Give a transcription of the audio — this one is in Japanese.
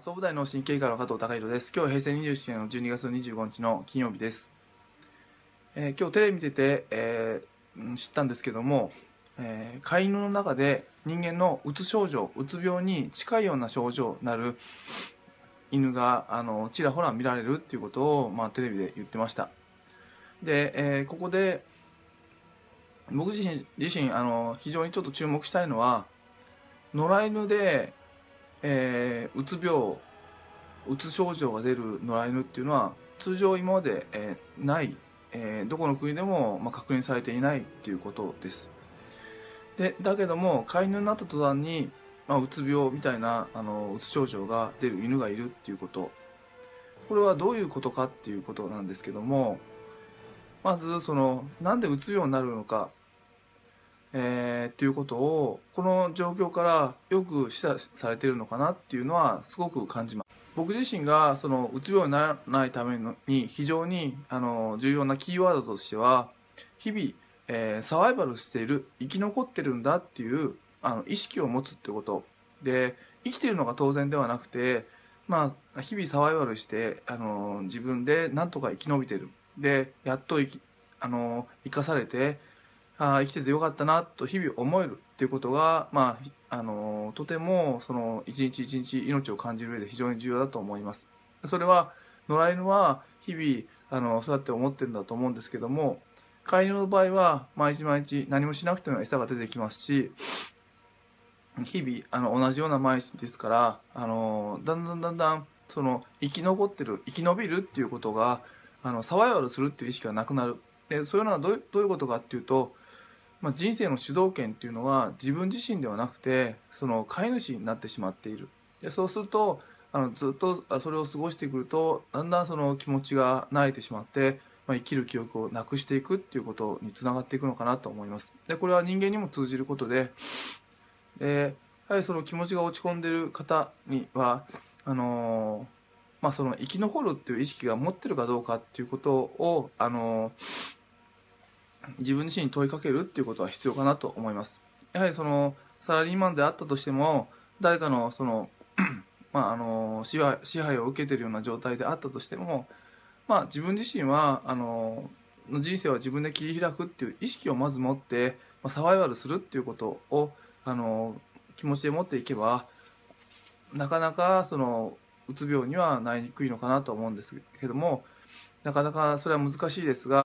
総武大の神経科の加藤隆弘です。今日は平成27年の12月25日の金曜日です。えー今日テレビ見てて、えー知ったんですけども、えー飼い犬の中で人間のうつ症状、うつ病に近いような症状になる犬があのちらほら見られるっていうことを、まあ、テレビで言ってました。で、えーここで僕自身自身あの非常にちょっと注目したいのは野良犬でえーうつ病うつ症状が出る野良犬っていうのは通常今まで、えーない、えーどこの国でも、まあ、確認されていないっていうことです。でだけども飼い犬になった途端に、まあ、うつ病みたいなあのうつ症状が出る犬がいるっていうこと。これはどういうことかっていうことなんですけどもまずそのなんでうつ病になるのかえーっていうことをこの状況からよく示唆されてるのかなっていうのはすごく感じます。僕自身がそのうつ病にならないために非常にあの重要なキーワードとしては日々、えーサバイバルしている生き残ってるんだっていうあの意識を持つってこと。で生きてるのが当然ではなくてまあ日々サバイバルしてあの自分でなんとか生き延びてる。でやっと生きあの生かされてあ生きててよかったなと日々思えるっていうことが、まあ、あのとてもその一日一日命を感じる上で非常に重要だと思います。それは野良犬は日々あのそうやって思ってるんだと思うんですけども飼い犬の場合は毎日毎日何もしなくても餌が出てきますし日々あの同じような毎日ですからあのだんだんだんだんその生き残ってる生き延びるっていうことがあのサバイバルするっていう意識がなくなる。でそういうのはどうどういうことかっていうとまあ、人生の主導権っていうのは自分自身ではなくてその飼い主になってしまっている。でそうするとあのずっとあそれを過ごしてくるとだんだんその気持ちが慣れてしまって、まあ、生きる記憶をなくしていくっていうことにつながっていくのかなと思います。でこれは人間にも通じることででやはりその気持ちが落ち込んでる方にはあのまあその生き残るっていう意識が持ってるかどうかっていうことをあの自分自身に問いかけるっていうことは必要かなと思います。やはりそのサラリーマンであったとしても誰かのその まああの支配を受けてるような状態であったとしてもまあ自分自身はあの人生は自分で切り開くっていう意識をまず持って、まあ、サバイバルするっていうことをあの気持ちで持っていけばなかなかそのうつ病にはなりにくいのかなと思うんですけどもなかなかそれは難しいですが